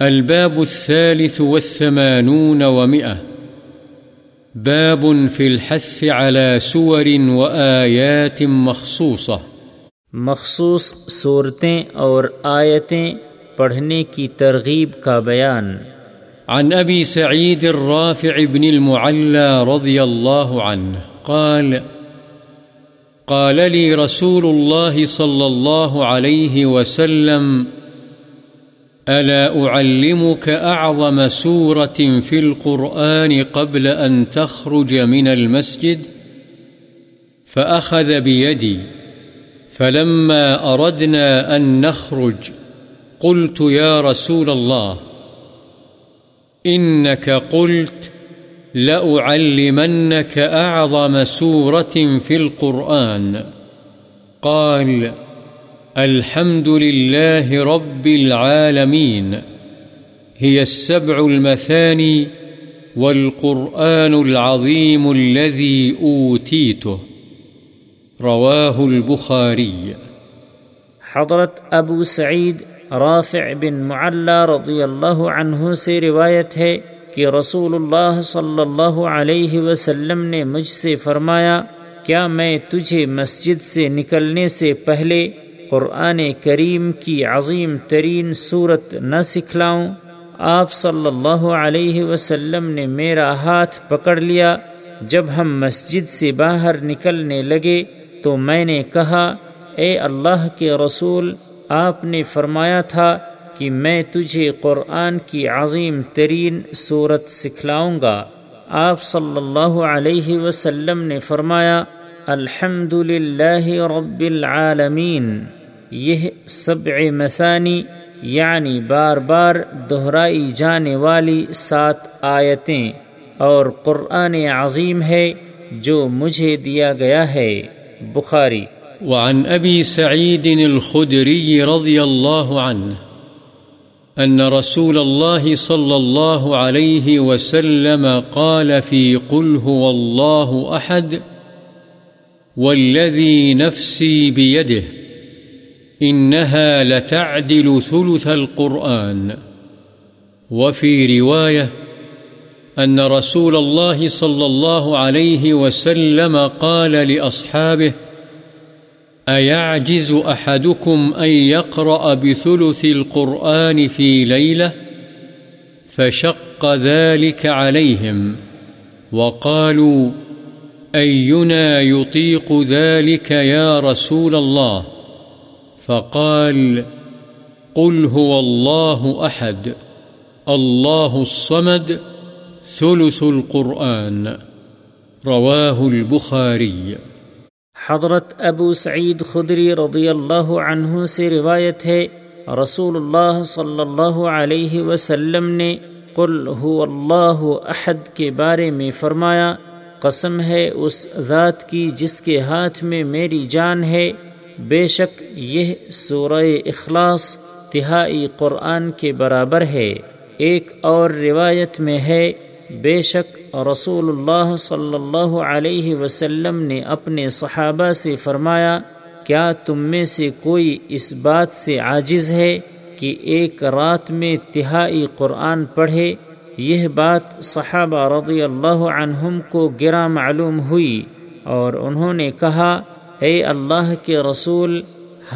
الباب الثالث والثمانون ومئة. باب في الحث على سور وآيات مخصوصة. مخصوص صورتیں اور آیتیں پڑھنے کی ترغیب کا بیان. عن أبي سعيد الرافع بن المعلى رضي الله عنه قال قال لي رسول الله صلى الله عليه وسلم ألا أعلمك أعظم سورة في القرآن قبل أن تخرج من المسجد؟ فأخذ بيدي، فلما أردنا أن نخرج، قلت يا رسول الله، إنك قلت لأعلمنك أعظم سورة في القرآن. قال الحمد لله رب العالمين هي السبع المثاني والقرآن العظيم الذي أوتيته رواه البخاري حضرت ابو سعید رافع بن معلہ رضی اللہ عنہ سے روایت ہے کہ رسول اللہ صلی اللہ علیہ وسلم نے مجھ سے فرمایا، کیا میں تجھے مسجد سے نکلنے سے پہلے قرآن کریم کی عظیم ترین صورت نہ سکھلاؤں، آپ صلی اللہ علیہ وسلم نے میرا ہاتھ پکڑ لیا۔ جب ہم مسجد سے باہر نکلنے لگے تو میں نے کہا، اے اللہ کے رسول، آپ نے فرمایا تھا کہ میں تجھے قرآن کی عظیم ترین صورت سکھلاؤں گا آپ صلی اللہ علیہ وسلم نے فرمایا الحمد للہ رب العالمین۔ یہ سبع مثانی یعنی بار بار دہرائی جانے والی سات آیتیں اور قرآن عظیم ہے جو مجھے دیا گیا ہے۔ بخاری۔ وعن أبي سعيد الخدري رضي الله عنه أن رسول الله صلى الله عليه وسلم قال في قل هو الله أحد والذي نفسي بيده إنها لتعدل ثلث القرآن. وفي رواية أن رسول الله صلى الله عليه وسلم قال لأصحابه، أيعجز أحدكم أن يقرأ بثلث القرآن في ليلة؟ فشق ذلك عليهم. وقالوا، أينا يطيق ذلك يا رسول الله؟ فقال، قل هو الله أحد، الله الصمد، ثلث القرآن، رواه البخاري. حضرت ابو سعید خدری رضی اللہ عنہ سے روایت ہے، رسول اللہ صلی اللہ علیہ وسلم نے قل هو اللہ احد کے بارے میں فرمایا، قسم ہے اس ذات کی جس کے ہاتھ میں میری جان ہے۔ بے شک یہ سورہ اخلاص تہائی قرآن کے برابر ہے۔ ایک اور روایت میں ہے، بے شک رسول اللہ صلی اللہ علیہ وسلم نے اپنے صحابہ سے فرمایا، کیا تم میں سے کوئی اس بات سے عاجز ہے کہ ایک رات میں تہائی قرآن پڑھے؟ یہ بات صحابہ رضی اللہ عنہم کو گرا معلوم ہوئی اور انہوں نے کہا اے اللہ کے رسول،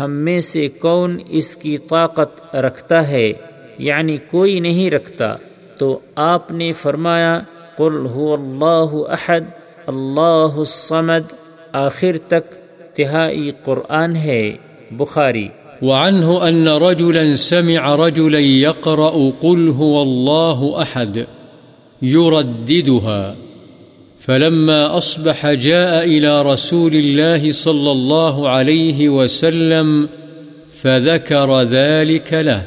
ہم میں سے کون اس کی طاقت رکھتا ہے؟ یعنی کوئی نہیں رکھتا۔ تو آپ نے فرمایا، قل هو اللہ احد، اللہ الصمد، آخر تک تہائی قرآن ہے۔ بخاری۔ وعنه أن رجلا سمع رجلا يقرأ قل هو الله أحد يرددها فلما أصبح جاء إلى رسول الله صلى الله عليه وسلم فذكر ذلك له.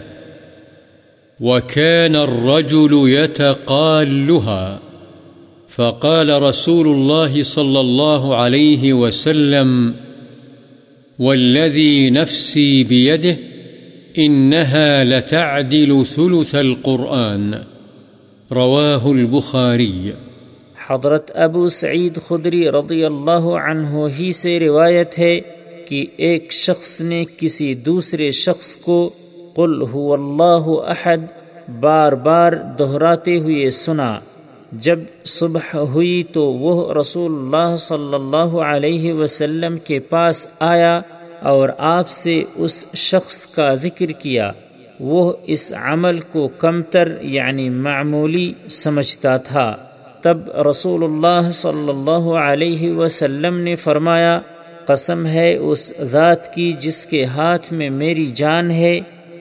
وكان الرجل يتقالها. فقال رسول الله صلى الله عليه وسلم والذي نفسي بيده إنها لتعدل ثلث القرآن. رواه البخاري. حضرت ابو سعید خدری رضی اللہ عنہ ہی سے روایت ہے کہ ایک شخص نے کسی دوسرے شخص کو قل هو اللہ احد بار بار دہراتے ہوئے سنا۔ جب صبح ہوئی تو وہ رسول اللہ صلی اللہ علیہ وسلم کے پاس آیا اور آپ سے اس شخص کا ذکر کیا۔ وہ اس عمل کو کمتر یعنی معمولی سمجھتا تھا۔ تب رسول اللہ صلی اللہ علیہ وسلم نے فرمایا، قسم ہے اس ذات کی جس کے ہاتھ میں میری جان ہے،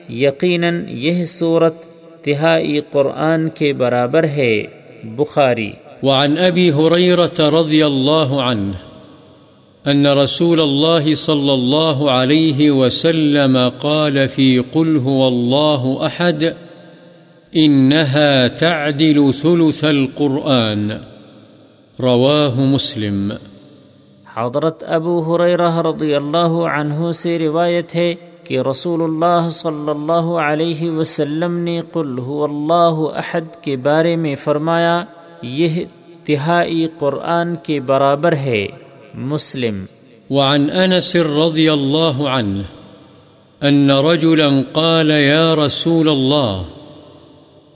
یقیناً یہ صورت تہائی قرآن کے برابر ہے۔ بخاری۔ وعن أبي هريرة رضي الله عنه أن رسول الله صلى الله عليه وسلم قال في قل هو الله أحد إنها تعدل ثلث القرآن. رواه مسلم. حضرت ابو حریرہ رضی اللہ عنہ سے روایت ہے کہ رسول اللہ صلی اللہ علیہ وسلم نے قل هو اللہ احد کے بارے میں فرمایا یہ تہائی قرآن کے برابر ہے۔ مسلم۔ وعن أنس رضي الله عنه أن رجلا قال يا رسول الله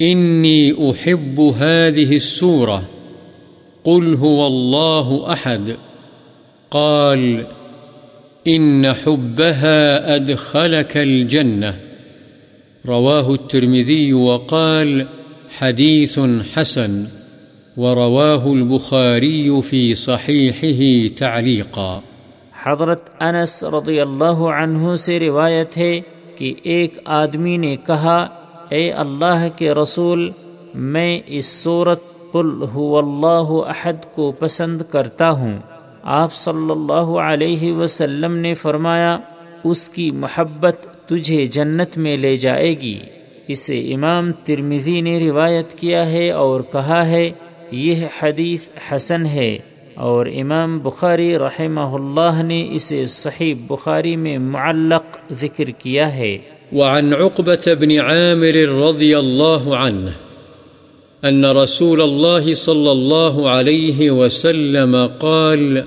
إني أحب هذه السورة قل هو الله أحد قال إن حبها أدخلك الجنة رواه الترمذي وقال حديث حسن ورواه البخاري في صحيحه تعليقا حضرت انس رضی اللہ عنہ سے روایت ہے کہ ایک آدمی نے کہا اے اللہ کے رسول، میں اس صورت قل هو اللہ احد کو پسند کرتا ہوں۔ آپ صلی اللہ علیہ وسلم نے فرمایا، اس کی محبت تجھے جنت میں لے جائے گی۔ اسے امام ترمزی نے روایت کیا ہے اور کہا ہے، یہ حدیث حسن ہے۔ اور امام بخاری رحمہ اللہ نے اسے صحیح بخاری میں معلق ذکر کیا ہے۔ وعن عقبة بن عامر رضي الله عنه أن رسول الله صلى الله عليه وسلم قال،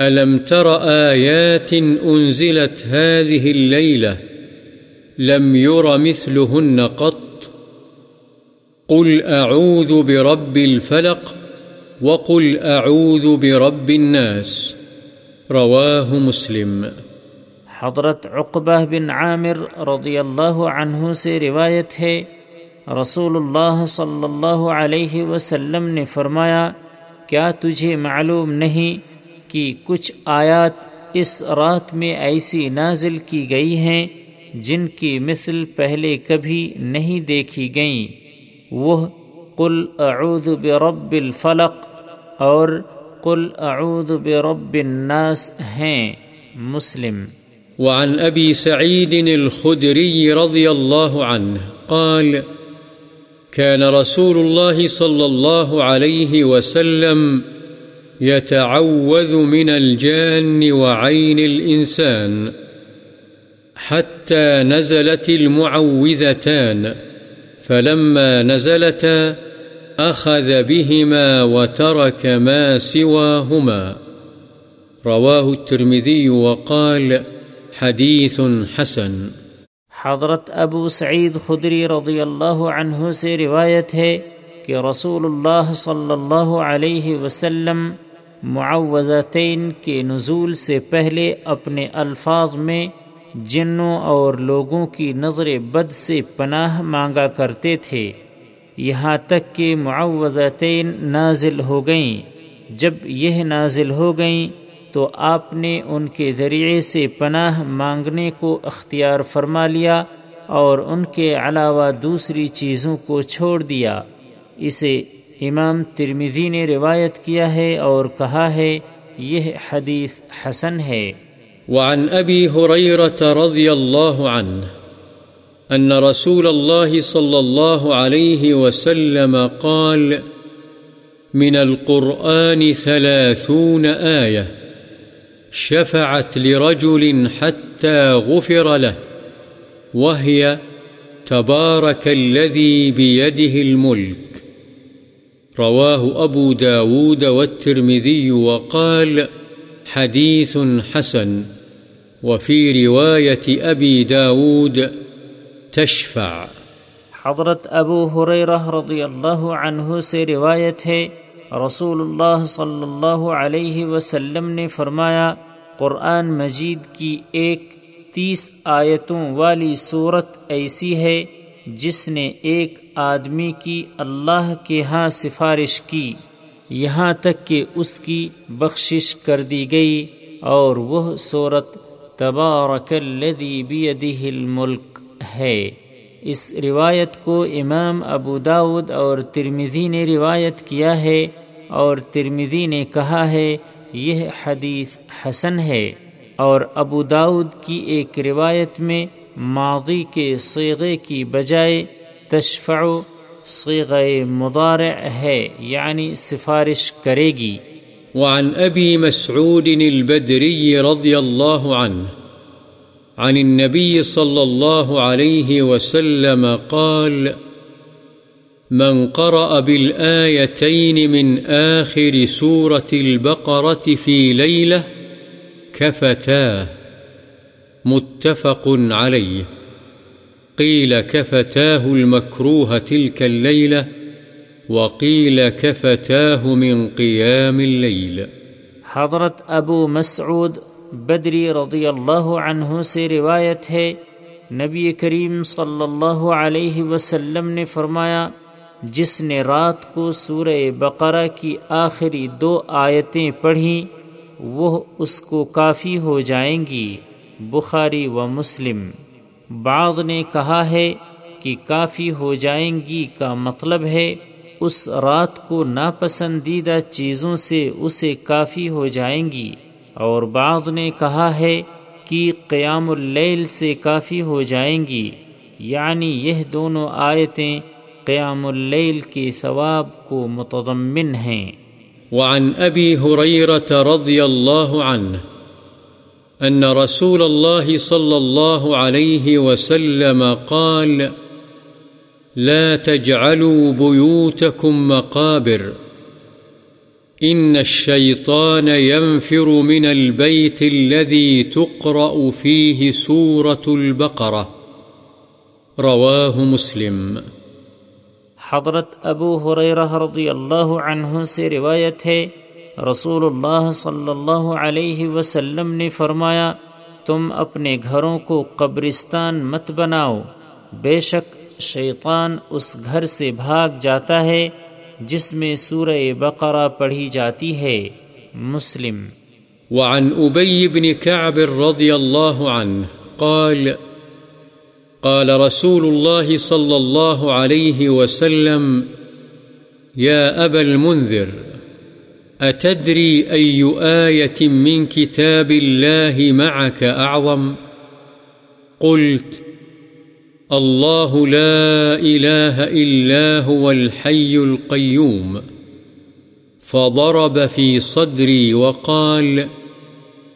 ألم تر آيات أنزلت هذه الليلة لم ير مثلهن قط؟ قل أعوذ برب الفلق وقل أعوذ برب الناس. رواه مسلم. حضرت عقبہ بن عامر رضی اللہ عنہ سے روایت ہے، رسول اللہ صلی اللہ علیہ وسلم نے فرمایا، کیا تجھے معلوم نہیں کہ کچھ آیات اس رات میں ایسی نازل کی گئی ہیں جن کی مثل پہلے کبھی نہیں دیکھی گئیں؟ وہ قل اعوذ برب الفلق اور قل اعوذ برب الناس ہیں، مسلم۔ وعن أبي سعيد الخدري رضي الله عنه قال، كان رسول الله صلى الله عليه وسلم يتعوذ من الجان وعين الإنسان حتى نزلت المعوذتان، فلما نزلتا أخذ بهما وترك ما سواهما. رواه الترمذي وقال حدیث حسن۔ حضرت ابو سعید خدری رضی اللہ عنہ سے روایت ہے کہ رسول اللہ صلی اللہ علیہ وسلم معوضتین کے نزول سے پہلے اپنے الفاظ میں جنوں اور لوگوں کی نظر بد سے پناہ مانگا کرتے تھے۔ یہاں تک کہ معوضتین نازل ہو گئیں۔ جب یہ نازل ہو گئیں تو آپ نے ان کے ذریعے سے پناہ مانگنے کو اختیار فرما لیا اور ان کے علاوہ دوسری چیزوں کو چھوڑ دیا۔ اسے امام ترمیزی نے روایت کیا ہے اور کہا ہے، یہ حدیث حسن ہے۔ وعن ابی حریرت رضی اللہ عنہ، ان رسول اللہ صلی اللہ علیہ وسلم قال، من القرآن ثلاثون آیہ شفعت لرجل حتى غفر له، وهي تبارك الذي بيده الملك. رواه أبو داود والترمذي وقال حديث حسن. وفي رواية أبي داود تشفع. حضرت ابو حریرہ رضی اللہ عنہ سے روایت ہے رسول اللہ صلی اللہ علیہ وسلم نے فرمایا، قرآن مجید کی ایک تیس آیتوں والی صورت ایسی ہے، جس نے ایک آدمی کی اللہ کے ہاں سفارش کی، یہاں تک کہ اس کی بخشش کر دی گئی، اور وہ صورت تبارک الذی بیدہ الملک ہے۔ اس روایت کو امام ابو داود اور ترمزی نے روایت کیا ہے۔ اور ترمزی نے کہا ہے، یہ حدیث حسن ہے اور ابو داود کی ایک روایت میں ماضی کے سیغے کی بجائے تشفع صیغ مضارع ہے یعنی سفارش کرے گی۔ وعن ابی مسعود البدری رضی اللہ عنہ، عن النبي صلى الله عليه وسلم قال من قرأ بالآيتين من آخر سورة البقرة في ليلة كفتاه متفق عليه. قيل كفتاه المكروه تلك الليلة، وقيل كفتاه من قيام الليل. حضرت ابو مسعود بدری رضی اللہ عنہ سے روایت ہے، نبی کریم صلی اللہ علیہ وسلم نے فرمایا جس نے رات کو سورہ بقرہ کی آخری دو آیتیں پڑھیں، وہ اس کو کافی ہو جائیں گی۔ بخاری و مسلم۔ بعض نے کہا ہے کہ کافی ہو جائیں گی کا مطلب ہے، اس رات کو ناپسندیدہ چیزوں سے اسے کافی ہو جائیں گی۔ اور بعض نے کہا ہے کہ قیام اللیل سے کافی ہو جائیں گی۔ یعنی یہ دونوں آیتیں قیام اللیل کے ثواب کو متضمن ہیں۔ وعن ابی حریرت رضی اللہ عنہ ان رسول اللہ صلی اللہ علیہ وسلم قال، لا تجعلوا بيوتكم مقابر إن الشيطان ينفر من البيت الذي تقرأ فيه سورة البقرة رواه مسلم۔ حضرت ابو حریرہ رضی اللہ عنہ سے روایت ہے رسول اللہ صلی اللہ علیہ وسلم نے فرمایا، تم اپنے گھروں کو قبرستان مت بناؤ۔ بے شک شیطان اس گھر سے بھاگ جاتا ہے، جس میں سورہ بقرہ پڑھی جاتی ہے۔ مسلم۔ وعن ابی بن كعب رضی اللہ عنہ قال قال رسول الله صلى الله عليه وسلم يا أبا المنذر أتدري أي آية من كتاب الله معك أعظم قلت الله لا إله إلا هو الحي القيوم فضرب في صدري وقال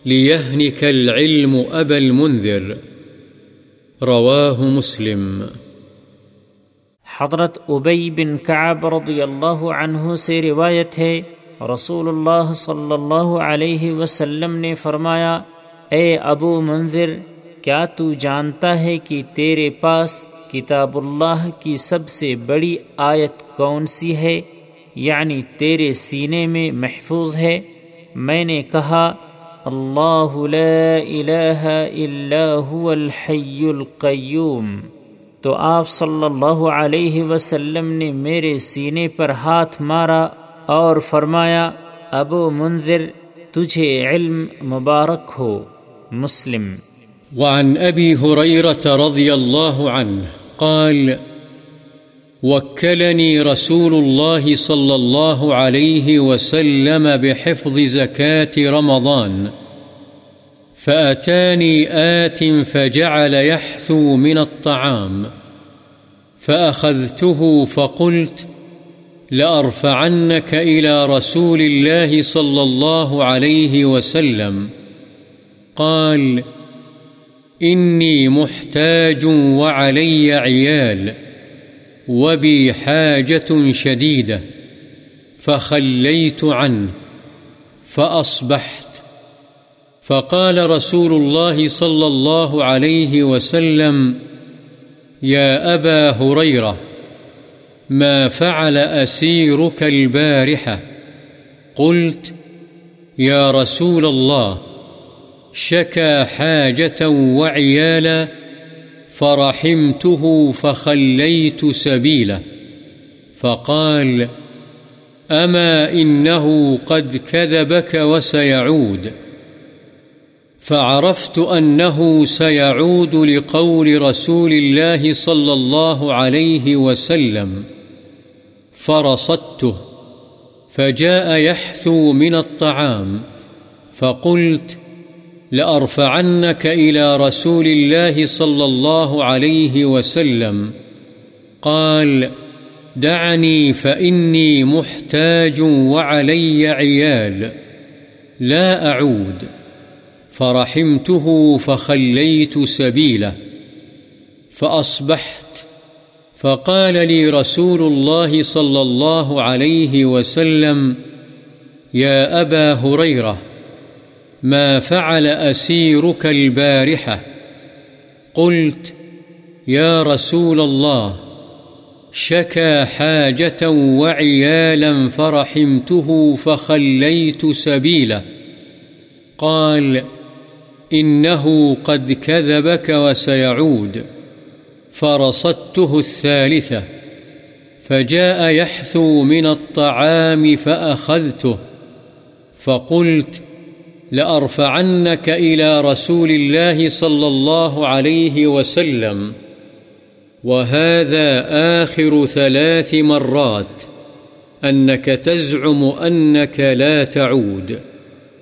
ليهنك العلم أبا المنذر رواه مسلم. حضرت ابی بن کعب رضی اللہ عنہ سے روایت ہے رسول اللہ صلی اللہ علیہ وسلم نے فرمایا، اے ابو منذر، کیا تو جانتا ہے کہ تیرے پاس کتاب اللہ کی سب سے بڑی آیت کون سی ہے؟ یعنی تیرے سینے میں محفوظ ہے۔ میں نے کہا اللہ لا الہ الا هو الحی القیوم۔ تو آپ صلی اللہ علیہ وسلم نے میرے سینے پر ہاتھ مارا اور فرمایا، ابو منذر، تجھے علم مبارک ہو۔ مسلم۔ وعن أبي هريرة رضي الله عنه قال وكلني رسول الله صلى الله عليه وسلم بحفظ زكاة رمضان فأتاني آت فجعل يحثو من الطعام فأخذته فقلت لأرفعنك إلى رسول الله صلى الله عليه وسلم قال إني محتاج وعلي عيال وبي حاجة شديدة، فخليت عنه، فأصبحت. فقال رسول الله صلى الله عليه وسلم، يا أبا هريرة، ما فعل أسيرك البارحة؟ قلت، يا رسول الله شكى حاجة وعيالا فرحمته فخليت سبيله، فقال، أما إنه قد كذبك وسيعود؟ فعرفت أنه سيعود لقول رسول الله صلى الله عليه وسلم، فرصدته، فجاء يحثو من الطعام، فقلت لأرفعنك إلى رسول الله صلى الله عليه وسلم. قال، دعني فإني محتاج وعلي عيال، لا أعود. فرحمته فخليت سبيله. فأصبحت. فقال لي رسول الله صلى الله عليه وسلم، يا أبا هريرة ما فعل أسيرك البارحة. قلت، يا رسول الله، شكى حاجة وعيالا فرحمته فخليت سبيله. قال، إنه قد كذبك وسيعود. فرصدته الثالثة. فجاء يحثو من الطعام فأخذته. فقلت لأرفعنك إلى رسول الله صلى الله عليه وسلم. وهذا آخر ثلاث مرات أنك تزعم أنك لا تعود.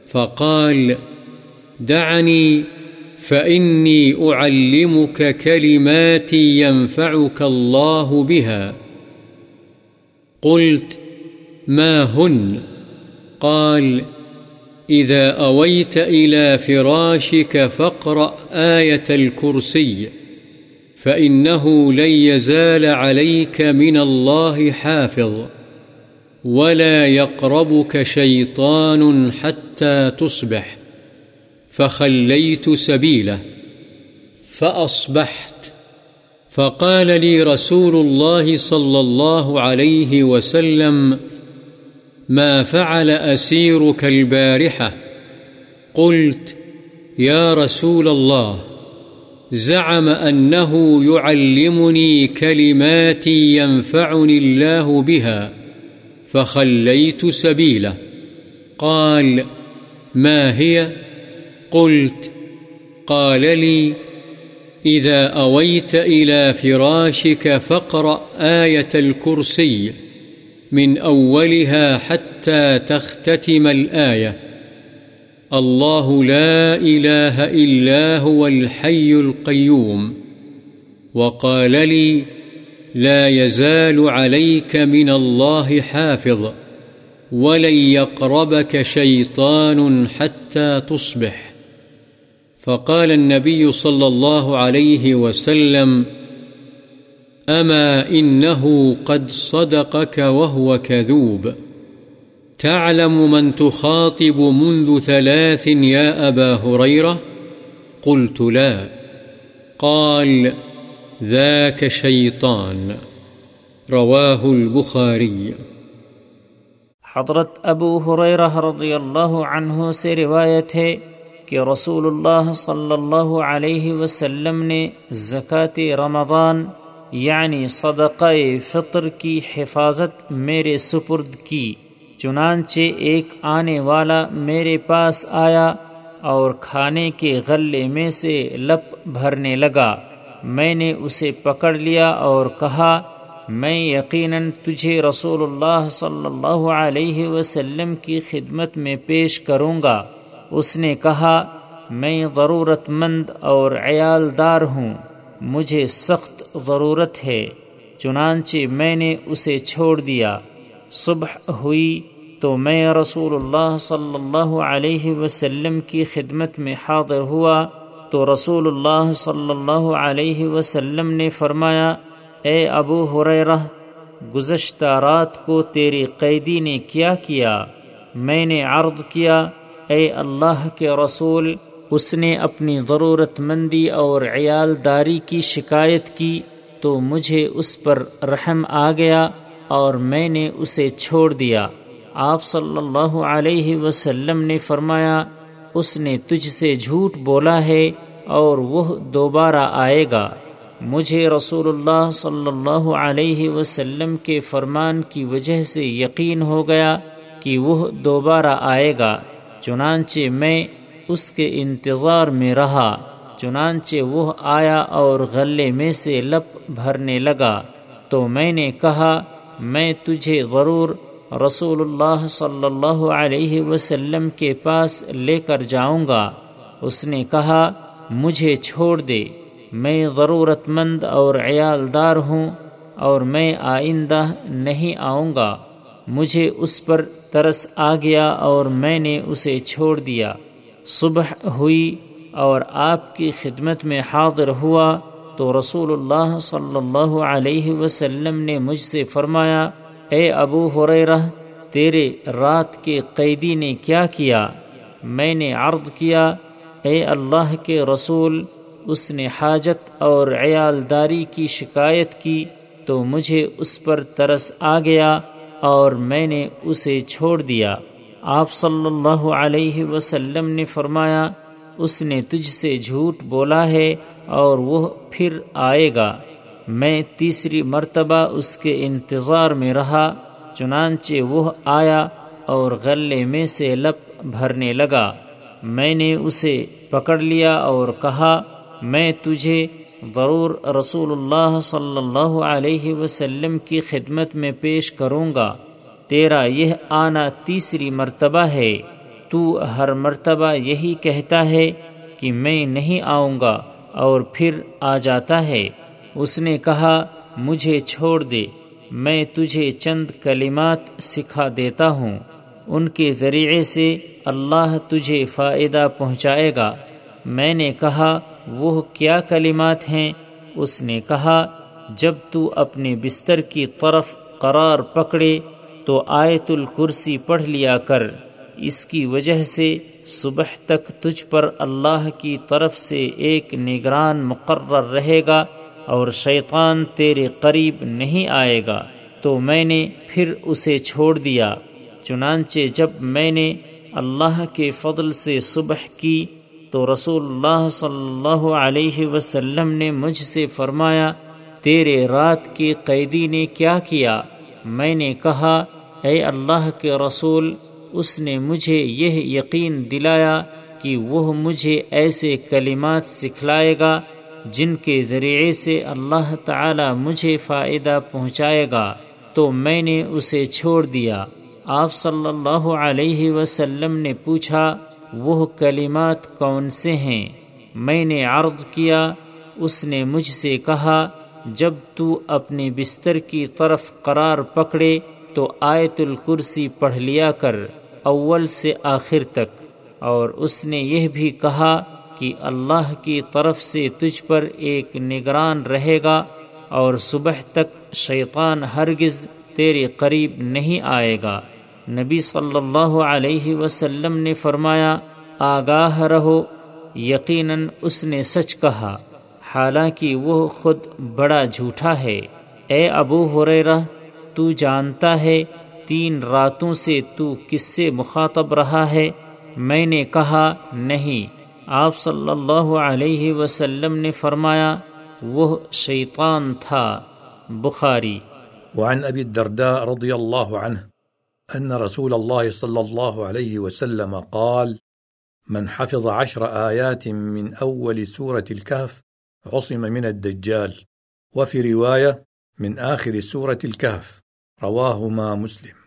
فقال دعني، فإني أعلمك كلمات ينفعك الله بها. قلت ما هن؟ قال إذا أويت إلى فراشك فاقرأ آية الكرسي، فإنه لن يزال عليك من الله حافظ، ولا يقربك شيطان حتى تصبح، فخليت سبيله، فأصبحت. فقال لي رسول الله صلى الله عليه وسلم ما فعل أسيرك البارحة؟ قلت، يا رسول الله، زعم أنه يعلمني كلمات ينفعني الله بها، فخليت سبيله. قال، ما هي؟ قلت، قال لي، إذا أويت إلى فراشك فاقرأ آية الكرسي. من أولها حتى تختتم الآية. الله لا إله إلا هو الحي القيوم. وقال لي، لا يزال عليك من الله حافظ، ولن يقربك شيطان حتى تصبح. فقال النبي صلى الله عليه وسلم أما إنه قد صدقك وهو كذوب تعلم من تخاطب منذ ثلاث يا أبا هريرة قلت لا قال ذاك شيطان رواه البخاري حضرت ابو حریرہ رضی اللہ عنہ سے روایت ہے کہ رسول اللہ صلی اللہ علیہ وسلم نے زکوٰۃ رمضان یعنی صدقہ فطر کی حفاظت میرے سپرد کی، چنانچہ ایک آنے والا میرے پاس آیا اور کھانے کے غلے میں سے لپ بھرنے لگا۔ میں نے اسے پکڑ لیا اور کہا، میں یقیناً تجھے رسول اللہ صلی اللہ علیہ وسلم کی خدمت میں پیش کروں گا۔ اس نے کہا، میں ضرورت مند اور عیال دار ہوں، مجھے سخت ضرورت ہے، چنانچہ میں نے اسے چھوڑ دیا۔ صبح ہوئی تو میں رسول اللہ صلی اللہ علیہ وسلم کی خدمت میں حاضر ہوا۔ تو رسول اللہ صلی اللہ علیہ وسلم نے فرمایا، اے ابو حریرہ گزشتہ رات کو تیری قیدی نے کیا کیا؟ میں نے عرض کیا، اے اللہ کے رسول اس نے اپنی ضرورت مندی اور عیال داری کی شکایت کی تو مجھے اس پر رحم آ گیا اور میں نے اسے چھوڑ دیا۔ آپ صلی اللہ علیہ وسلم نے فرمایا، اس نے تجھ سے جھوٹ بولا ہے اور وہ دوبارہ آئے گا۔ مجھے رسول اللہ صلی اللہ علیہ وسلم کے فرمان کی وجہ سے یقین ہو گیا کہ وہ دوبارہ آئے گا، چنانچہ میں اس کے انتظار میں رہا، چنانچہ وہ آیا اور غلے میں سے لپ بھرنے لگا۔ تو میں نے کہا، میں تجھے ضرور رسول اللہ صلی اللہ علیہ وسلم کے پاس لے کر جاؤں گا۔ اس نے کہا، مجھے چھوڑ دے، میں ضرورت مند اور عیال دار ہوں اور میں آئندہ نہیں آؤں گا۔ مجھے اس پر ترس آ گیا اور میں نے اسے چھوڑ دیا۔ صبح ہوئی اور آپ کی خدمت میں حاضر ہوا تو رسول اللہ صلی اللہ علیہ وسلم نے مجھ سے فرمایا، اے ابو حریرہ تیرے رات کے قیدی نے کیا کیا؟ میں نے عرض کیا، اے اللہ کے رسول، اس نے حاجت اور عیالداری کی شکایت کی تو مجھے اس پر ترس آ گیا اور میں نے اسے چھوڑ دیا۔ آپ صلی اللہ علیہ وسلم نے فرمایا، اس نے تجھ سے جھوٹ بولا ہے اور وہ پھر آئے گا۔ میں تیسری مرتبہ اس کے انتظار میں رہا، چنانچہ وہ آیا اور غلے میں سے لپ بھرنے لگا۔ میں نے اسے پکڑ لیا اور کہا، میں تجھے ضرور رسول اللہ صلی اللہ علیہ وسلم کی خدمت میں پیش کروں گا۔ تیرا یہ آنا تیسری مرتبہ ہے، تو ہر مرتبہ یہی کہتا ہے کہ میں نہیں آؤں گا اور پھر آ جاتا ہے۔ اس نے کہا، مجھے چھوڑ دے، میں تجھے چند کلمات سکھا دیتا ہوں۔ ان کے ذریعے سے اللہ تجھے فائدہ پہنچائے گا۔ میں نے کہا، وہ کیا کلمات ہیں؟ اس نے کہا، جب تو اپنے بستر کی طرف قرار پکڑے تو آیت الکرسی پڑھ لیا کر۔ اس کی وجہ سے صبح تک تجھ پر اللہ کی طرف سے ایک نگران مقرر رہے گا اور شیطان تیرے قریب نہیں آئے گا۔ تو میں نے پھر اسے چھوڑ دیا۔ چنانچہ جب میں نے اللہ کے فضل سے صبح کی تو رسول اللہ صلی اللہ علیہ وسلم نے مجھ سے فرمایا، تیرے رات کے قیدی نے کیا کیا؟ میں نے کہا اے اللہ کے رسول، اس نے مجھے یہ یقین دلایا کہ وہ مجھے ایسے کلمات سکھلائے گا جن کے ذریعے سے اللہ تعالی مجھے فائدہ پہنچائے گا۔ تو میں نے اسے چھوڑ دیا۔ آپ صلی اللہ علیہ وسلم نے پوچھا، وہ کلمات کون سے ہیں؟ میں نے عرض کیا، اس نے مجھ سے کہا، جب تو اپنے بستر کی طرف قرار پکڑے تو آیت الکرسی پڑھ لیا کر اول سے آخر تک۔ اور اس نے یہ بھی کہا کہ اللہ کی طرف سے تجھ پر ایک نگران رہے گا اور صبح تک شیطان ہرگز تیرے قریب نہیں آئے گا۔ نبی صلی اللہ علیہ وسلم نے فرمایا، آگاہ رہو۔ یقیناً اس نے سچ کہا، حالانکہ وہ خود بڑا جھوٹا ہے۔ اے ابو حریرہ تو جانتا ہے، تین راتوں سے تو کس سے مخاطب رہا ہے؟ میں نے کہا، نہیں۔ آپ صلی اللہ علیہ وسلم نے فرمایا، وہ شیطان تھا۔ بخاری۔ وعن ابی الدرداء رضی اللہ عنہ، ان رسول الله صلى الله عليه وسلم قال، من حفظ عشر آيات من أول سورة الكهف، عصم من الدجال، وفي رواية، من آخر سورة الكهف. رواهما مسلم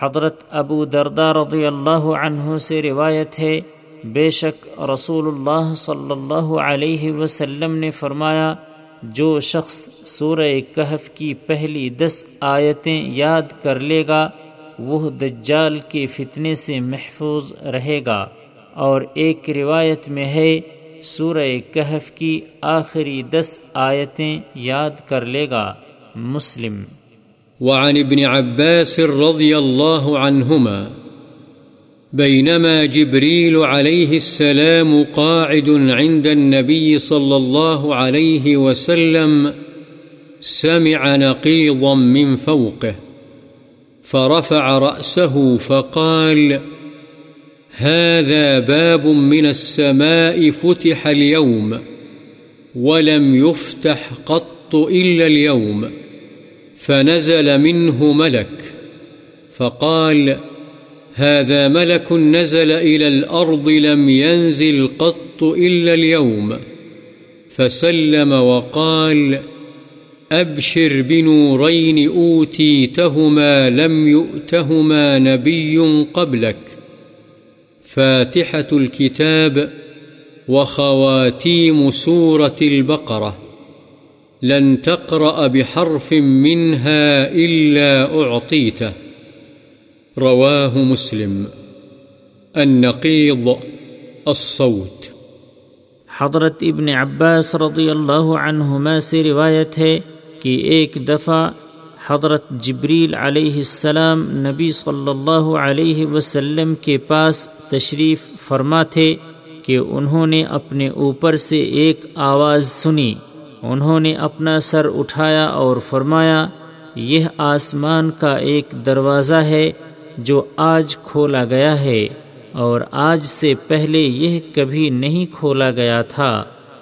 حضرت ابو دردہ رضی اللہ عنہ سے روایت ہے، بے شک رسول اللہ صلی اللہ علیہ وسلم نے فرمایا، جو شخص سورہ کہف کی پہلی دس آیتیں یاد کر لے گا، وہ دجال کے فتنے سے محفوظ رہے گا۔ اور ایک روایت میں ہے، سورہ کہف کی آخری دس آیتیں یاد کر لے گا۔ مسلم وعن ابن عباس رضي الله عنهما بينما جبريل عليه السلام قاعد عند النبي صلى الله عليه وسلم سمع نقيضا من فوقه، فرفع رأسه فقال، هذا باب من السماء فتح اليوم، ولم يفتح قط إلا اليوم. فنزل منه ملك، فقال هذا ملك نزل إلى الأرض لم ينزل قط إلا اليوم فسلم وقال أبشر بنورين أوتيتهما لم يؤتهما نبي قبلك فاتحة الكتاب، وخواتيم سورة البقرة. لن تقرأ بحرف منها إلا أعطيته. رواه مسلم. النقيض، الصوت. حضرت ابن عباس رضی اللہ عنہما سے روایت ہے کہ ایک دفعہ حضرت جبریل علیہ السلام نبی صلی اللہ علیہ وسلم کے پاس تشریف فرما تھے کہ انہوں نے اپنے اوپر سے ایک آواز سنی۔ انہوں نے اپنا سر اٹھایا اور فرمایا، یہ آسمان کا ایک دروازہ ہے جو آج کھولا گیا ہے، اور آج سے پہلے یہ کبھی نہیں کھولا گیا تھا،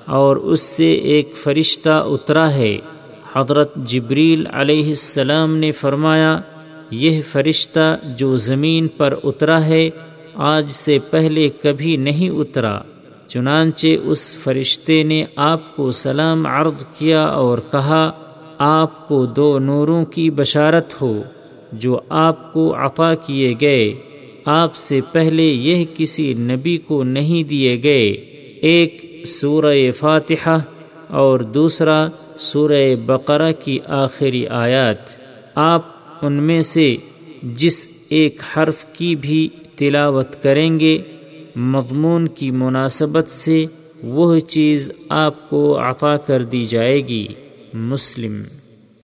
اور اس سے ایک فرشتہ اترا ہے۔ حضرت جبریل علیہ السلام نے فرمایا، یہ فرشتہ جو زمین پر اترا ہے، آج سے پہلے کبھی نہیں اترا۔ چنانچہ اس فرشتے نے آپ کو سلام عرض کیا اور کہا، آپ کو دو نوروں کی بشارت ہو جو آپ کو عطا کیے گئے۔ آپ سے پہلے یہ کسی نبی کو نہیں دیے گئے۔ ایک سورہ فاتحہ اور دوسرا سورہ بقرہ کی آخری آیات۔ آپ ان میں سے جس ایک حرف کی بھی تلاوت کریں گے مضمون کی مناسبت سے وہ چیز آپ کو عطا کر دی جائے گی۔ مسلم